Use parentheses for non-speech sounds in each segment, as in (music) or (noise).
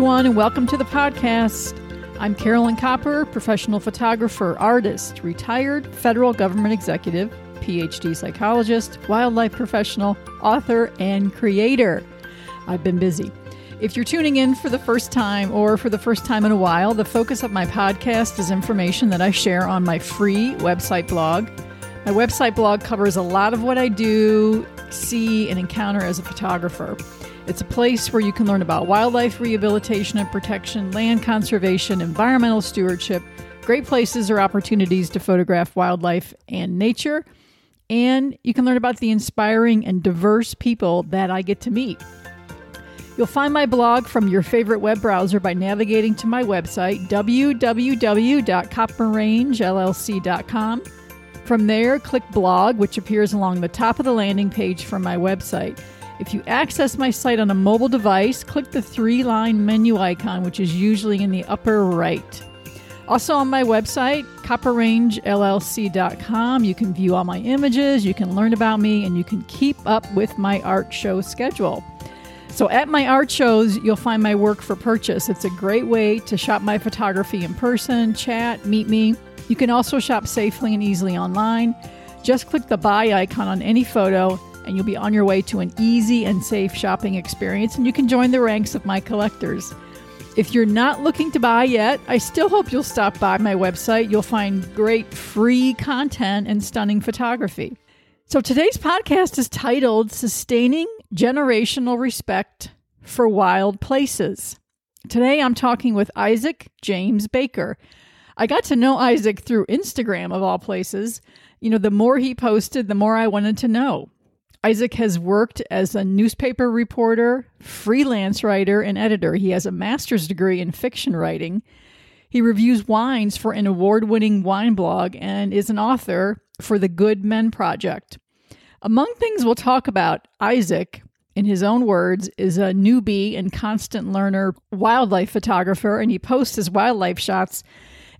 Everyone, and welcome to the podcast. I'm Carolyn Copper, professional photographer, artist, retired federal government executive, PhD psychologist, wildlife professional, author, and creator. I've been busy. If you're tuning in for the first time or for the first time in a while, the focus of my podcast is information that I share on my free website blog. My website blog covers a lot of what I do, see, and encounter as a photographer. It's a place where you can learn about wildlife rehabilitation and protection, land conservation, environmental stewardship, great places or opportunities to photograph wildlife and nature, and you can learn about the inspiring and diverse people that I get to meet. You'll find my blog from your favorite web browser by navigating to my website, www.copperrangellc.com. From there, click blog, which appears along the top of the landing page for my website. If you access my site on a mobile device, click the three line menu icon, which is usually in the upper right. Also on my website, copperrangellc.com, you can view all my images, you can learn about me, and you can keep up with my art show schedule. So, at my art shows, you'll find my work for purchase. It's a great way to shop my photography in person, chat, meet me. You can also shop safely and easily online. Just click the buy icon on any photo, and you'll be on your way to an easy and safe shopping experience, and you can join the ranks of my collectors. If you're not looking to buy yet, I still hope you'll stop by my website. You'll find great free content and stunning photography. So today's podcast is titled Sustaining Generational Respect for Wild Places. Today I'm talking with Isaac James Baker. I got to know Isaac through Instagram, of all places. You know, the more he posted, the more I wanted to know. Isaac has worked as a newspaper reporter, freelance writer, and editor. He has a master's degree in fiction writing. He reviews wines for an award winning wine blog and is an author for the Good Men Project. Among things we'll talk about, Isaac, in his own words, is a newbie and constant learner wildlife photographer, and he posts his wildlife shots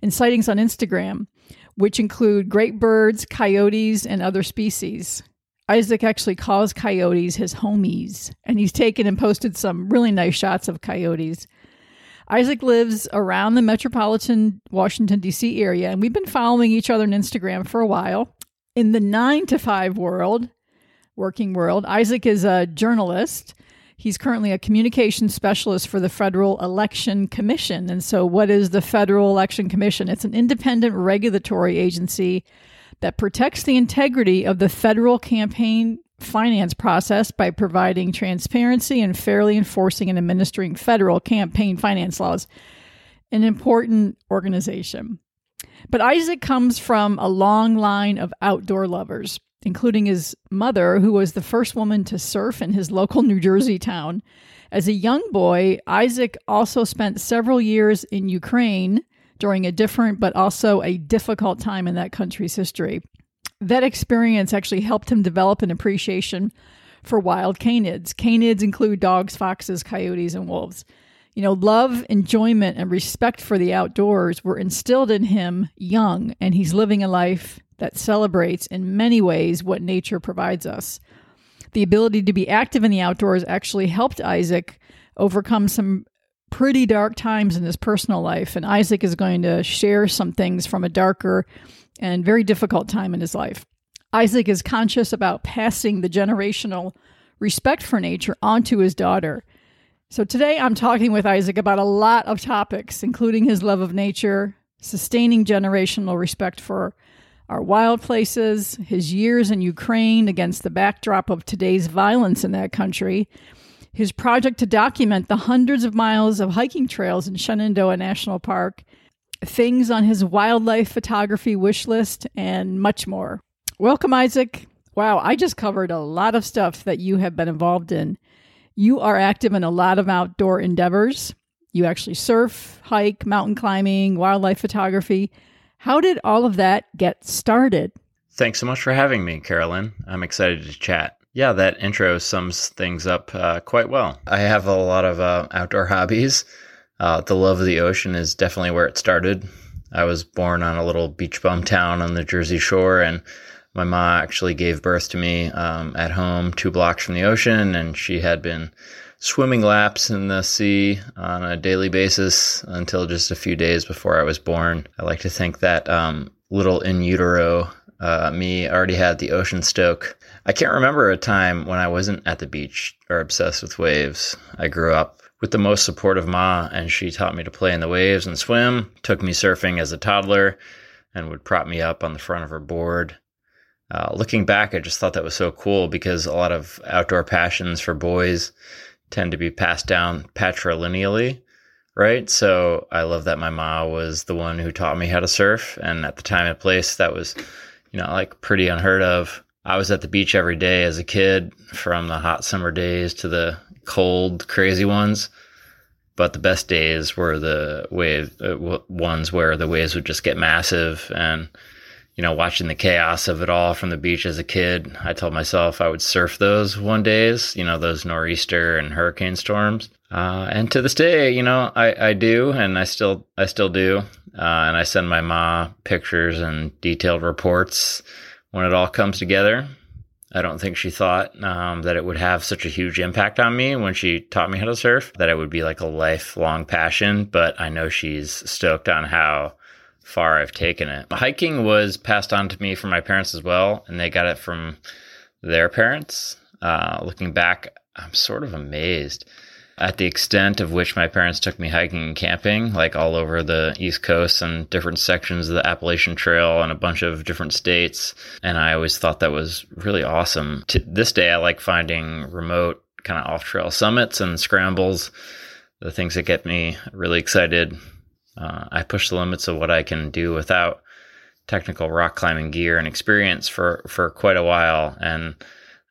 and sightings on Instagram, which include great birds, coyotes, and other species. Isaac actually calls coyotes his homies, and he's taken and posted some really nice shots of coyotes. Isaac lives around the metropolitan Washington, D.C. area, and we've been following each other on Instagram for a while. In the nine to five world, working world, Isaac is a journalist. He's currently a communication specialist for the Federal Election Commission. And so, what is the Federal Election Commission? It's an independent regulatory agency that protects the integrity of the federal campaign finance process by providing transparency and fairly enforcing and administering federal campaign finance laws. An important organization. But Isaac comes from a long line of outdoor lovers, including his mother, who was the first woman to surf in his local New Jersey town. As a young boy, Isaac also spent several years in Ukraine during a different but also a difficult time in that country's history. That experience actually helped him develop an appreciation for wild canids. Canids include dogs, foxes, coyotes, and wolves. You know, love, enjoyment, and respect for the outdoors were instilled in him young, and he's living a life that celebrates in many ways what nature provides us. The ability to be active in the outdoors actually helped Isaac overcome some pretty dark times in his personal life, and Isaac is going to share some things from a darker and very difficult time in his life. Isaac is conscious about passing the generational respect for nature onto his daughter. So today I'm talking with Isaac about a lot of topics, including his love of nature, sustaining generational respect for our wild places, his years in Ukraine against the backdrop of today's violence in that country, his project to document the hundreds of miles of hiking trails in Shenandoah National Park, things on his wildlife photography wish list, and much more. Welcome, Isaac. Wow, I just covered a lot of stuff that you have been involved in. You are active in a lot of outdoor endeavors. You actually surf, hike, mountain climbing, wildlife photography. How did all of that get started? Thanks so much for having me, Carolyn. I'm excited to chat. Yeah, that intro sums things up uh, quite well. I have a lot of uh, outdoor (laughs) hobbies. Uh, the love of the ocean is definitely where it started. I was born on a little beach bum town on the Jersey Shore, and my mom actually gave birth to me um, at home, two blocks from the ocean, and she had been swimming laps in the sea on a daily basis until just a few days before I was born. I like to think that um, little in utero uh, me already had the ocean stoke. I can't remember a time when I wasn't at the beach or obsessed with waves. I grew up with the most supportive ma, and she taught me to play in the waves and swim, took me surfing as a toddler, and would prop me up on the front of her board. Uh, looking back, I just thought that was so cool because a lot of outdoor passions for boys tend to be passed down patrilineally, right? So I love that my mom was the one who taught me how to surf, and at the time and place, that was, you know, like pretty unheard of. I was at the beach every day as a kid, from the hot summer days to the cold, crazy ones. But the best days were the wave uh, ones where the waves would just get massive and you know, watching the chaos of it all from the beach as a kid, I told myself I would surf those one days, you know, those nor'easter and hurricane storms. Uh, and to this day, you know, I, I do, and I still, I still do. Uh, and I send my ma pictures and detailed reports when it all comes together. I don't think she thought um, that it would have such a huge impact on me when she taught me how to surf, that it would be like a lifelong passion. But I know she's stoked on how far I've taken it. Hiking was passed on to me from my parents as well, and they got it from their parents. Uh, looking back, I'm sort of amazed at the extent of which my parents took me hiking and camping, like all over the East Coast and different sections of the Appalachian Trail and a bunch of different states. And I always thought that was really awesome. To this day, I like finding remote kind of off trail summits and scrambles, the things that get me really excited uh, I push the limits of what I can do without technical rock climbing gear and experience for, for quite a while. And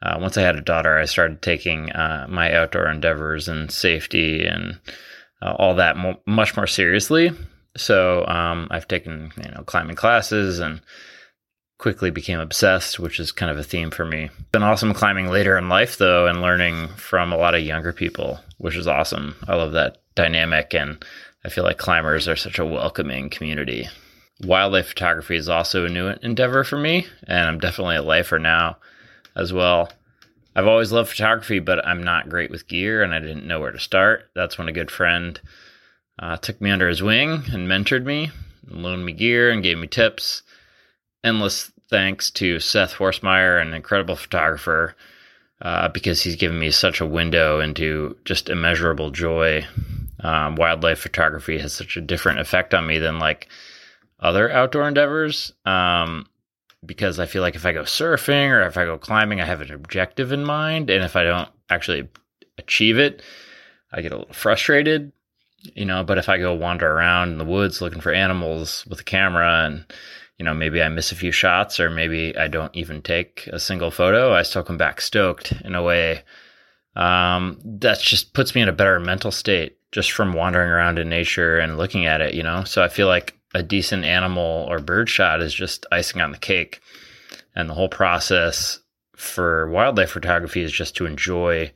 uh, once I had a daughter, I started taking uh, my outdoor endeavors and safety and uh, all that mo- much more seriously. So um, I've taken you know climbing classes and quickly became obsessed, which is kind of a theme for me. Been awesome climbing later in life though, and learning from a lot of younger people, which is awesome. I love that dynamic and I feel like climbers are such a welcoming community. Wildlife photography is also a new endeavor for me, and I'm definitely a lifer now as well. I've always loved photography, but I'm not great with gear and I didn't know where to start. That's when a good friend uh, took me under his wing and mentored me, and loaned me gear and gave me tips. Endless thanks to Seth Horstmeyer, an incredible photographer, uh, because he's given me such a window into just immeasurable joy um, wildlife photography has such a different effect on me than like other outdoor endeavors. Um, because I feel like if I go surfing or if I go climbing, I have an objective in mind. And if I don't actually achieve it, I get a little frustrated, you know. But if I go wander around in the woods looking for animals with a camera and, you know, maybe I miss a few shots or maybe I don't even take a single photo, I still come back stoked in a way um, that just puts me in a better mental state just from wandering around in nature and looking at it, you know? So I feel like a decent animal or bird shot is just icing on the cake. And the whole process for wildlife photography is just to enjoy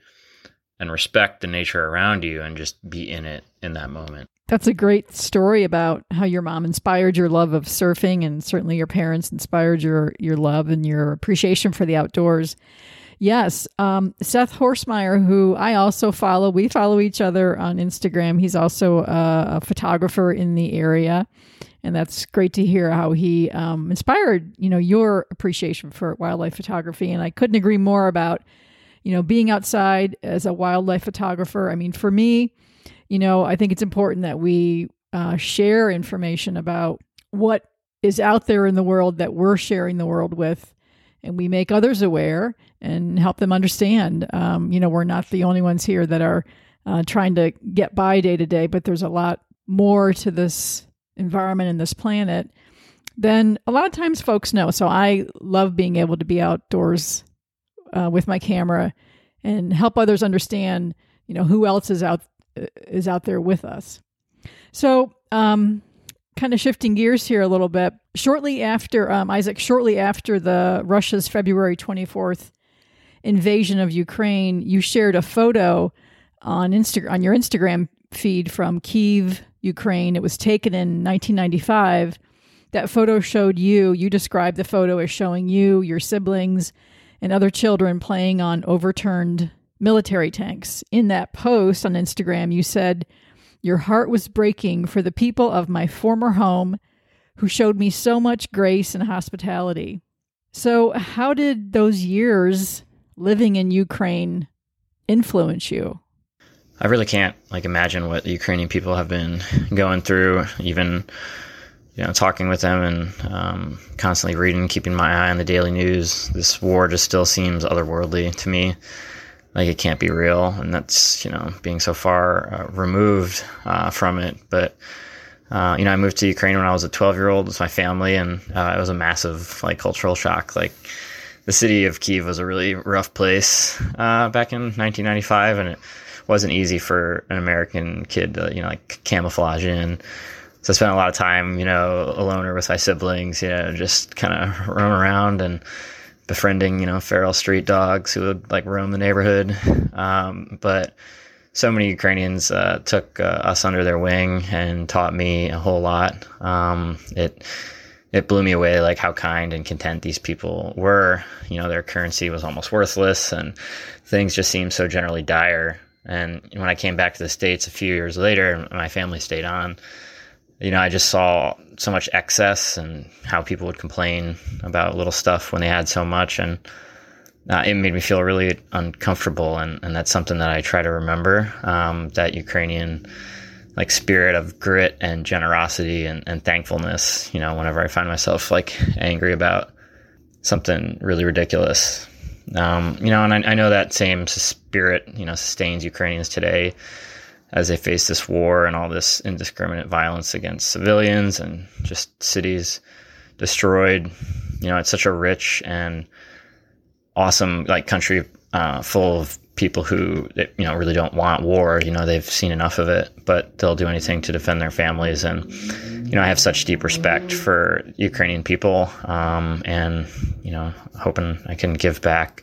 and respect the nature around you and just be in it in that moment. That's a great story about how your mom inspired your love of surfing and certainly your parents inspired your your love and your appreciation for the outdoors. Yes. Um, Seth Horstmeyer, who I also follow, we follow each other on Instagram. He's also a, a photographer in the area. And that's great to hear how he um, inspired, you know, your appreciation for wildlife photography. And I couldn't agree more about, you know, being outside as a wildlife photographer. I mean, for me, you know, I think it's important that we uh, share information about what is out there in the world that we're sharing the world with and we make others aware and help them understand. Um, you know, we're not the only ones here that are uh, trying to get by day to day, but there's a lot more to this environment and this planet than a lot of times folks know. So I love being able to be outdoors uh, with my camera and help others understand, you know, who else is out is out there with us. So, um, kind of shifting gears here a little bit. Shortly after um, Isaac, shortly after the Russia's February 24th invasion of Ukraine, you shared a photo on Insta- on your Instagram feed from Kiev, Ukraine. It was taken in 1995. That photo showed you. You described the photo as showing you, your siblings, and other children playing on overturned military tanks. In that post on Instagram, you said, Your heart was breaking for the people of my former home who showed me so much grace and hospitality. So, how did those years living in Ukraine influence you? I really can't like imagine what the Ukrainian people have been going through, even you know, talking with them and um, constantly reading, keeping my eye on the daily news. This war just still seems otherworldly to me. Like it can't be real, and that's you know being so far uh, removed uh, from it. But uh, you know, I moved to Ukraine when I was a 12 year old with my family, and uh, it was a massive like cultural shock. Like the city of Kiev was a really rough place uh, back in 1995, and it wasn't easy for an American kid to you know like camouflage in. So I spent a lot of time, you know, alone or with my siblings, you know, just kind of roam around and befriending, you know, feral street dogs who would like roam the neighborhood. Um, but so many Ukrainians uh, took uh, us under their wing and taught me a whole lot. Um, it it blew me away, like how kind and content these people were. You know, their currency was almost worthless, and things just seemed so generally dire. And when I came back to the states a few years later, my family stayed on, you know, I just saw so much excess and how people would complain about little stuff when they had so much. And uh, it made me feel really uncomfortable. And, and that's something that I try to remember um, that Ukrainian like spirit of grit and generosity and, and thankfulness, you know, whenever I find myself like angry about something really ridiculous. Um, you know, and I, I know that same spirit, you know, sustains Ukrainians today as they face this war and all this indiscriminate violence against civilians and just cities destroyed. You know, it's such a rich and awesome like country uh, full of people who you know really don't want war. You know, they've seen enough of it, but they'll do anything to defend their families. And you know, I have such deep respect for Ukrainian people, um, and you know, hoping I can give back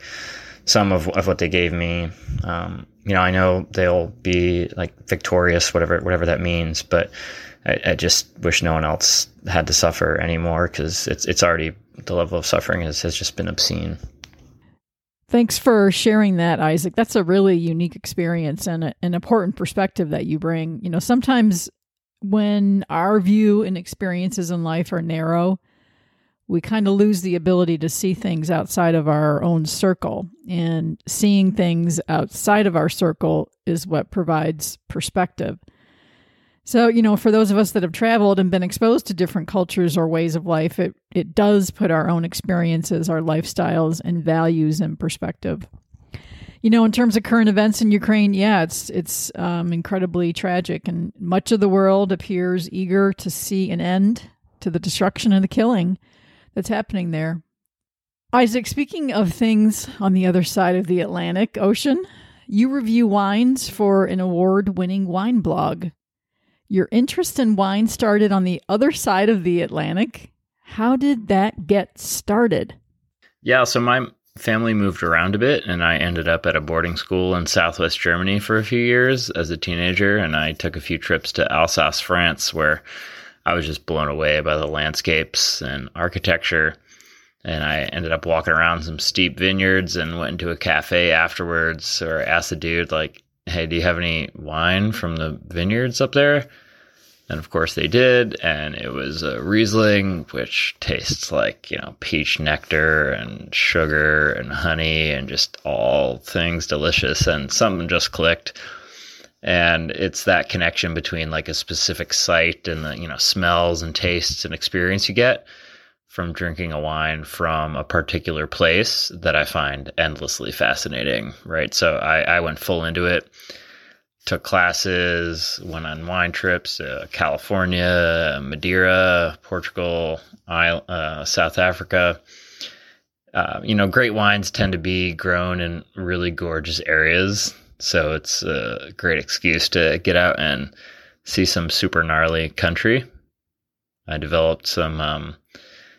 some of, of what they gave me. Um, you know, I know they'll be like victorious, whatever whatever that means, but I, I just wish no one else had to suffer anymore because it's it's already the level of suffering has, has just been obscene. Thanks for sharing that, Isaac. That's a really unique experience and a, an important perspective that you bring. You know, sometimes when our view and experiences in life are narrow, we kind of lose the ability to see things outside of our own circle. And seeing things outside of our circle is what provides perspective. So, you know, for those of us that have traveled and been exposed to different cultures or ways of life, it, it does put our own experiences, our lifestyles, and values in perspective. You know, in terms of current events in Ukraine, yeah, it's it's um, incredibly tragic, and much of the world appears eager to see an end to the destruction and the killing that's happening there. Isaac, speaking of things on the other side of the Atlantic Ocean, you review wines for an award winning wine blog. Your interest in wine started on the other side of the Atlantic. How did that get started? Yeah, so my family moved around a bit, and I ended up at a boarding school in southwest Germany for a few years as a teenager. And I took a few trips to Alsace, France, where I was just blown away by the landscapes and architecture. And I ended up walking around some steep vineyards and went into a cafe afterwards or asked the dude, like, hey, do you have any wine from the vineyards up there? And of course they did. And it was a Riesling, which tastes like, you know, peach nectar and sugar and honey and just all things delicious. And something just clicked and it's that connection between like a specific site and the you know smells and tastes and experience you get from drinking a wine from a particular place that I find endlessly fascinating, right? So I, I went full into it, took classes, went on wine trips to California, Madeira, Portugal, uh, South Africa. Uh, you know, great wines tend to be grown in really gorgeous areas so it's a great excuse to get out and see some super gnarly country. I developed some, um,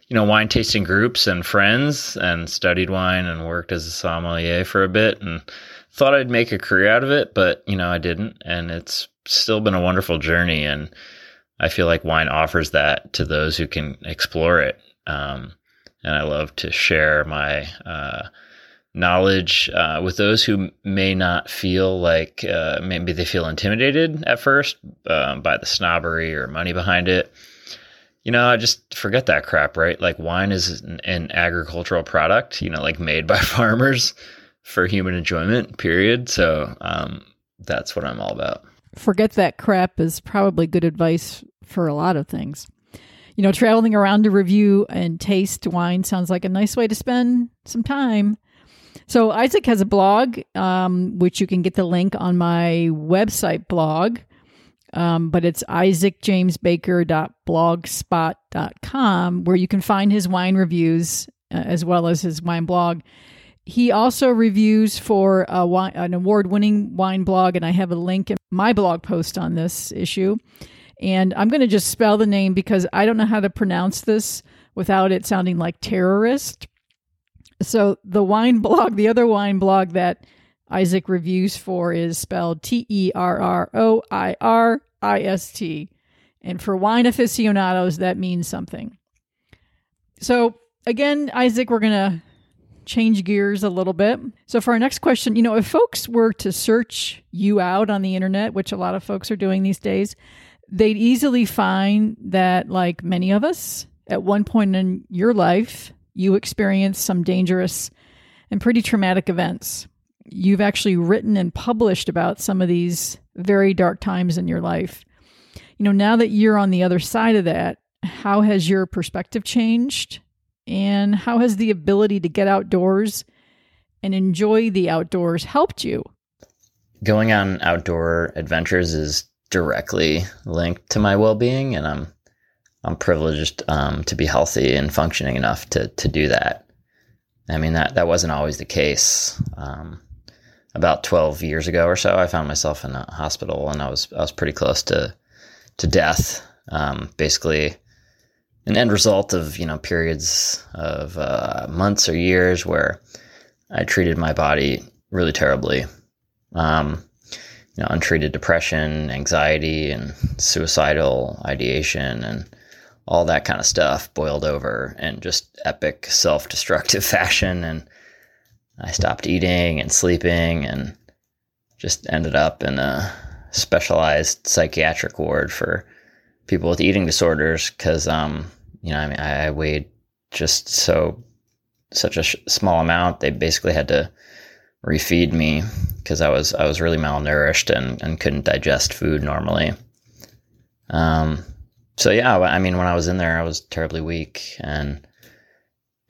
you know, wine tasting groups and friends and studied wine and worked as a sommelier for a bit and thought I'd make a career out of it, but, you know, I didn't. And it's still been a wonderful journey. And I feel like wine offers that to those who can explore it. Um, and I love to share my, uh, knowledge uh, with those who may not feel like uh, maybe they feel intimidated at first uh, by the snobbery or money behind it. You know, I just forget that crap, right? Like wine is an, an agricultural product, you know, like made (laughs) by farmers for human enjoyment, period. So um, that's what I'm all about. Forget that crap is probably good advice for a lot of things. You know, traveling around to review and taste wine sounds like a nice way to spend some time. So Isaac has a blog, um, which you can get the link on my website blog. Um, but it's isaacjamesbaker.blogspot.com where you can find his wine reviews uh, as well as his wine blog. He also reviews for wine, an award winning wine blog, and I have a link in my blog post on this issue. And I'm going to just spell the name because I don't know how to pronounce this without it sounding like terrorist. So the wine blog, the other wine blog that Isaac reviews for is spelled T E R R O I R I S T. And for wine aficionados, that means something. So, again, Isaac, we're going to change gears a little bit. So, for our next question, you know, if folks were to search you out on the internet, which a lot of folks are doing these days, they'd easily find that, like many of us, at one point in your life, you experienced some dangerous and pretty traumatic events. You've actually written and published about some of these very dark times in your life. You know, now that you're on the other side of that, how has your perspective changed? And how has the ability to get outdoors and enjoy the outdoors helped you? Going on outdoor adventures is directly linked to my well-being and I'm I'm privileged um, to be healthy and functioning enough to to do that. I mean that that wasn't always the case. Um, about 12 years ago or so, I found myself in a hospital and I was I was pretty close to to death. Um, basically, an end result of you know periods of uh, months or years where I treated my body really terribly. Um, you know, untreated depression, anxiety, and suicidal ideation, and all that kind of stuff boiled over in just epic self destructive (laughs) fashion. And I stopped eating and sleeping and just ended up in a specialized psychiatric ward for people with eating disorders because, um, you know, I mean, I, I weighed just so, such a sh- small amount. They basically had to refeed me because I was I was really malnourished and, and couldn't digest food normally. Um, so yeah, I mean, when I was in there, I was terribly weak and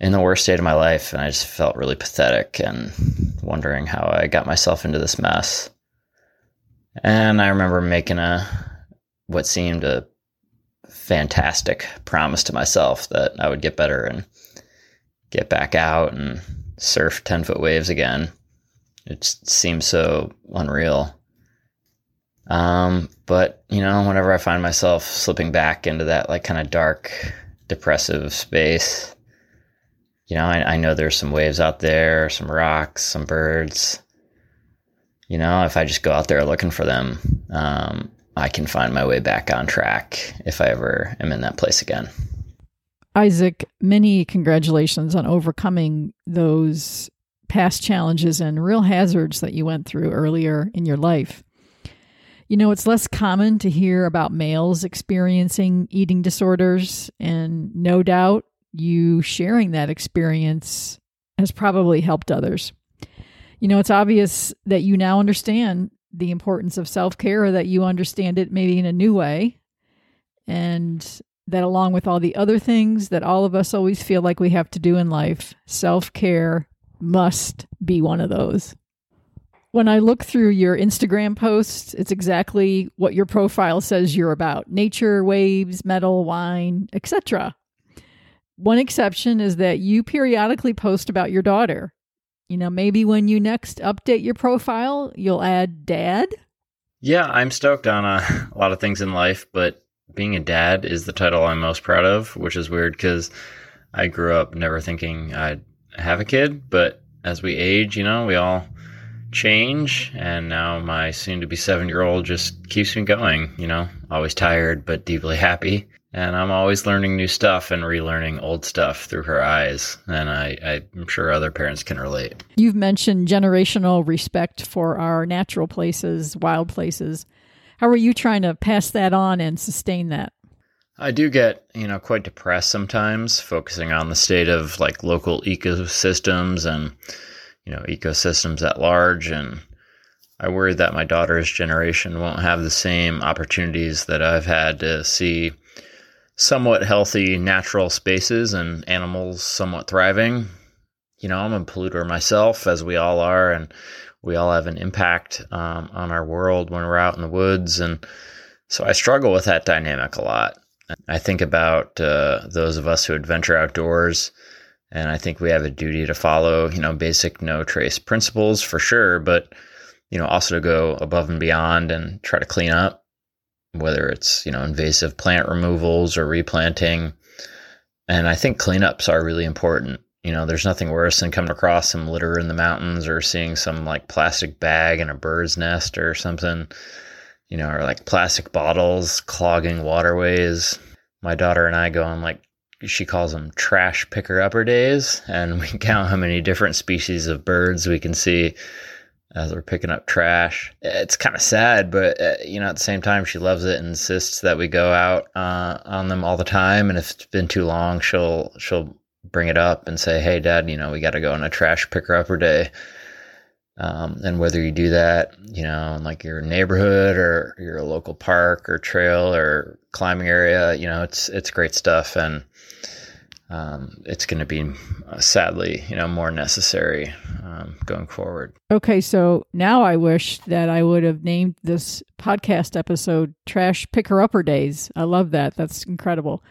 in the worst state of my life, and I just felt really pathetic and wondering how I got myself into this mess. And I remember making a what seemed a fantastic promise to myself that I would get better and get back out and surf 10 foot waves again. It seems so unreal. Um, but you know, whenever I find myself slipping back into that like kind of dark, depressive space, you know, I, I know there's some waves out there, some rocks, some birds. You know, if I just go out there looking for them, um, I can find my way back on track if I ever am in that place again. Isaac, many congratulations on overcoming those past challenges and real hazards that you went through earlier in your life. You know, it's less common to hear about males experiencing eating disorders, and no doubt you sharing that experience has probably helped others. You know, it's obvious that you now understand the importance of self care, or that you understand it maybe in a new way. And that, along with all the other things that all of us always feel like we have to do in life, self care must be one of those. When I look through your Instagram posts, it's exactly what your profile says you're about nature, waves, metal, wine, etc. One exception is that you periodically post about your daughter. You know, maybe when you next update your profile, you'll add dad. Yeah, I'm stoked on uh, a, (laughs) a lot of things in life, but being a dad is the title I'm most proud of, which is weird because I grew up never thinking I'd have a kid, but as we age, you know, we all change and now my soon to be seven year old just keeps me going you know always tired but deeply happy and I'm always learning new stuff and relearning old stuff through her eyes. And I, I'm sure other parents can relate. You've mentioned generational respect for our natural places, wild places. How are you trying to pass that on and sustain that? I do get, you know, quite depressed sometimes, focusing on the state of like local ecosystems and, you know, ecosystems at large. And I worry that my daughter's generation won't have the same opportunities that I've had to see somewhat healthy natural spaces and animals somewhat thriving. You know, I'm a polluter myself, as we all are, and we all have an impact um, on our world when we're out in the woods. And so I struggle with that dynamic a lot. I think about uh, those of us who adventure outdoors, and I think we have a duty to follow, you know, basic no trace principles for sure, but, you know, also to go above and beyond and try to clean up whether it's, you know, invasive plant removals or replanting. And I think cleanups are really important. You know, there's nothing worse than coming across some litter in the mountains or seeing some like plastic bag in a bird's nest or something, you know, or like plastic bottles clogging waterways. My daughter and I go on like she calls them trash picker upper days, and we (laughs) count how many different species of birds we can see as we're picking up trash. It's kind of sad, but uh, you know, at the same time, she loves it and insists that we go out uh, on them all the time. And if it's been too long, she'll she'll bring it up and say, "Hey, Dad, you know, we got to go on a trash picker upper day." Um, and whether you do that, you know, in like your neighborhood or your local park or trail or climbing area, you know, it's it's great stuff and um, it's going to be uh, sadly, you know, more necessary um, going forward. Okay, so now I wish that I would have named this podcast episode "Trash Picker Upper Days." I love that. That's incredible.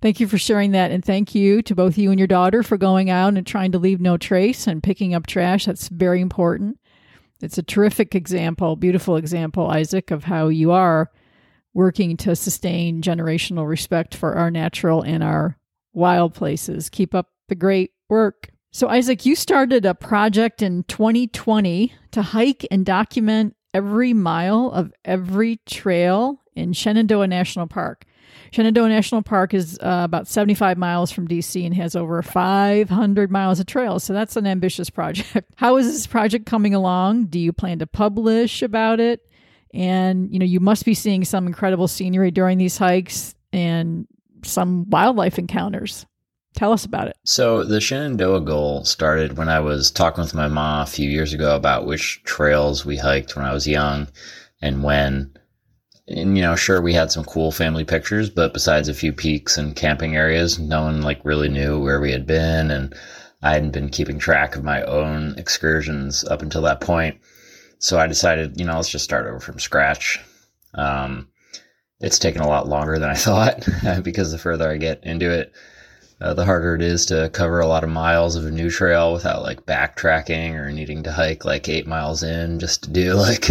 Thank you for sharing that, and thank you to both you and your daughter for going out and trying to leave no trace and picking up trash. That's very important. It's a terrific example, beautiful example, Isaac, of how you are working to sustain generational respect for our natural and our wild places. Keep up the great work. So, Isaac, you started a project in 2020 to hike and document every mile of every trail in Shenandoah National Park. Shenandoah National Park is uh, about 75 miles from DC and has over 500 miles of trails. So that's an ambitious project. (laughs) How is this project coming along? Do you plan to publish about it? And you know, you must be seeing some incredible scenery during these hikes and some wildlife encounters. Tell us about it. So, the Shenandoah goal started when I was talking with my mom a few years ago about which trails we hiked when I was young and when. And, you know, sure, we had some cool family pictures, but besides a few peaks and camping areas, no one like really knew where we had been. And I hadn't been keeping track of my own excursions up until that point. So I decided, you know, let's just start over from scratch. Um, it's taken a lot longer than I (laughs) thought (laughs) because the further I get into it, uh, the harder it is to cover a lot of miles of a new trail without like backtracking or needing to hike like eight miles in just to do (laughs) like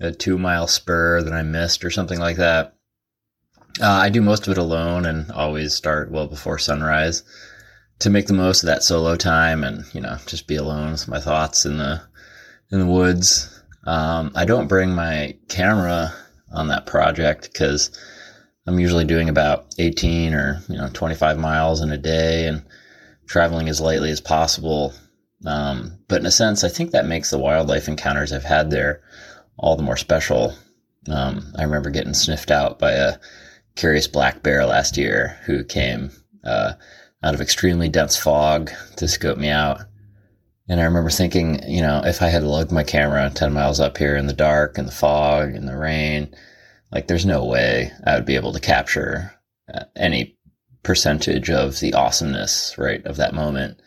a two mile spur that I missed or something like that. Uh, I do most of it alone and always start well before sunrise to make the most of that solo time and you know just be alone with my thoughts in the in the woods. Um, I don't bring my camera on that project because I'm usually doing about 18 or you know 25 miles in a day and traveling as lightly as possible. Um, but in a sense, I think that makes the wildlife encounters I've had there all the more special. Um, I remember getting sniffed out by a curious black bear last year who came uh, out of extremely dense fog to scope me out. And I remember thinking, you know, if I had lugged my camera 10 miles up here in the dark and the fog and the rain, like there's no way I would be able to capture uh, any percentage of the awesomeness, right, of that moment.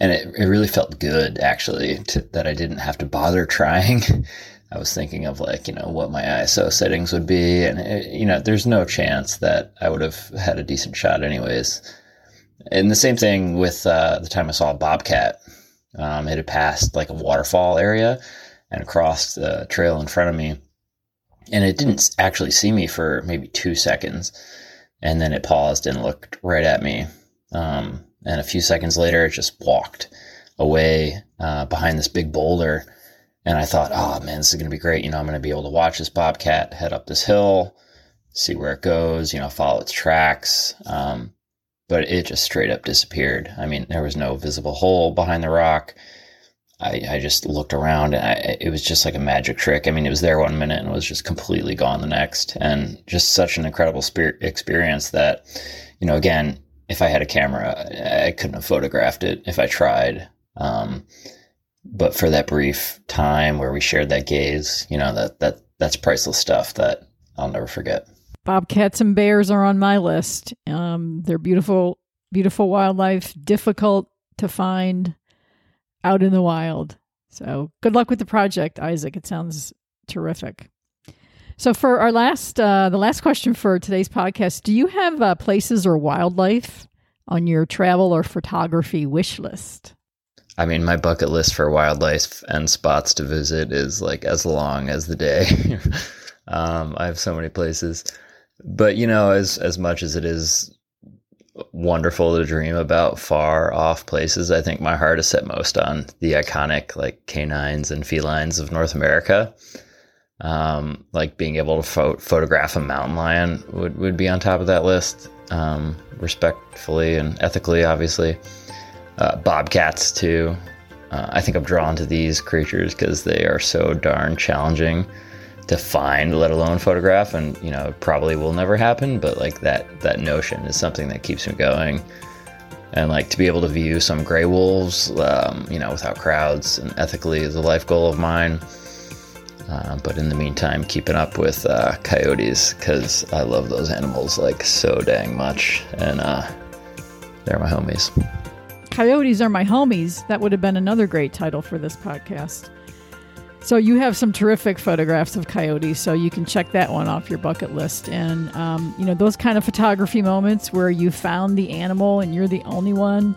And it, it really felt good actually to, that I didn't have to bother trying. (laughs) I was thinking of like, you know, what my ISO settings would be. And, it, you know, there's no chance that I would have had a decent shot anyways. And the same thing with uh, the time I saw bobcat um, it had passed like a waterfall area and crossed the trail in front of me. And it didn't actually see me for maybe two seconds. And then it paused and looked right at me. Um, and a few seconds later, it just walked away uh, behind this big boulder. And I thought, oh man, this is going to be great. You know, I'm going to be able to watch this bobcat head up this hill see where it goes, you know, follow its tracks. Um, but it just straight up disappeared. I mean, there was no visible hole behind the rock. I, I just looked around and I, it was just like a magic trick. I mean, it was there one minute and was just completely gone the next. And just such an incredible spirit experience that, you know, again, if I had a camera, I couldn't have photographed it if I tried. Um, but for that brief time where we shared that gaze, you know, that, that, that's priceless stuff that I'll never forget. Bobcats and bears are on my list. Um, they're beautiful, beautiful wildlife, difficult to find out in the wild. So good luck with the project, Isaac. It sounds terrific. So for our last, uh, the last question for today's podcast, do you have uh, places or wildlife on your travel or photography wish list? I mean, my bucket list for wildlife and spots to visit is like as long as the day. (laughs) um, I have so many places, but you know, as as much as it is wonderful to dream about far off places. I think my heart is set most on the iconic like canines and felines of North America. Um, like being able to pho- photograph a mountain lion would, would be on top of that list, um, respectfully and ethically, obviously. Uh, bobcats, too. Uh, I think I'm drawn to these creatures because they are so darn challenging to find, let alone photograph. And you know, probably will never happen. But like that that notion is something that keeps me going. And like to be able to view some gray wolves, um, you know, without crowds and ethically is a life goal of mine. Uh, but in the meantime, keeping up with uh, coyotes because I love those animals like so dang much, and uh, they're my homies. Coyotes are my homies. That would have been another great title for this podcast. So you have some terrific photographs of coyotes, so you can check that one off your bucket list. And um, you know those kind of photography moments where you found the animal and you're the only one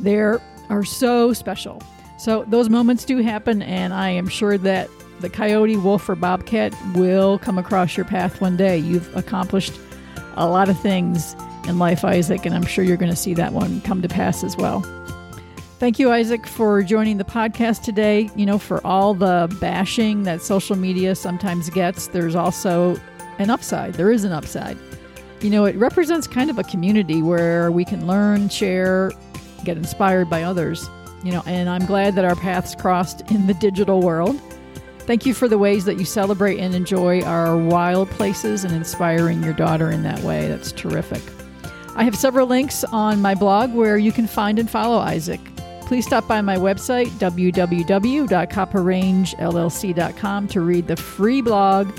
there are so special. So those moments do happen, and I am sure that the coyote, wolf, or bobcat will come across your path one day. You've accomplished a lot of things in life, Isaac, and I'm sure you're going to see that one come to pass as well. Thank you, Isaac, for joining the podcast today. You know, for all the bashing that social media sometimes gets, there's also an upside. There is an upside. You know, it represents kind of a community where we can learn, share, get inspired by others. You know, and I'm glad that our paths crossed in the digital world. Thank you for the ways that you celebrate and enjoy our wild places and inspiring your daughter in that way. That's terrific. I have several links on my blog where you can find and follow Isaac please stop by my website, www.copperrangellc.com, to read the free blog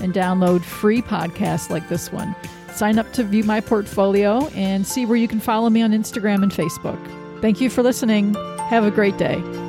and download free podcasts like this one. Sign up to view my portfolio and see where you can follow me on Instagram and Facebook. Thank you for listening. Have a great day.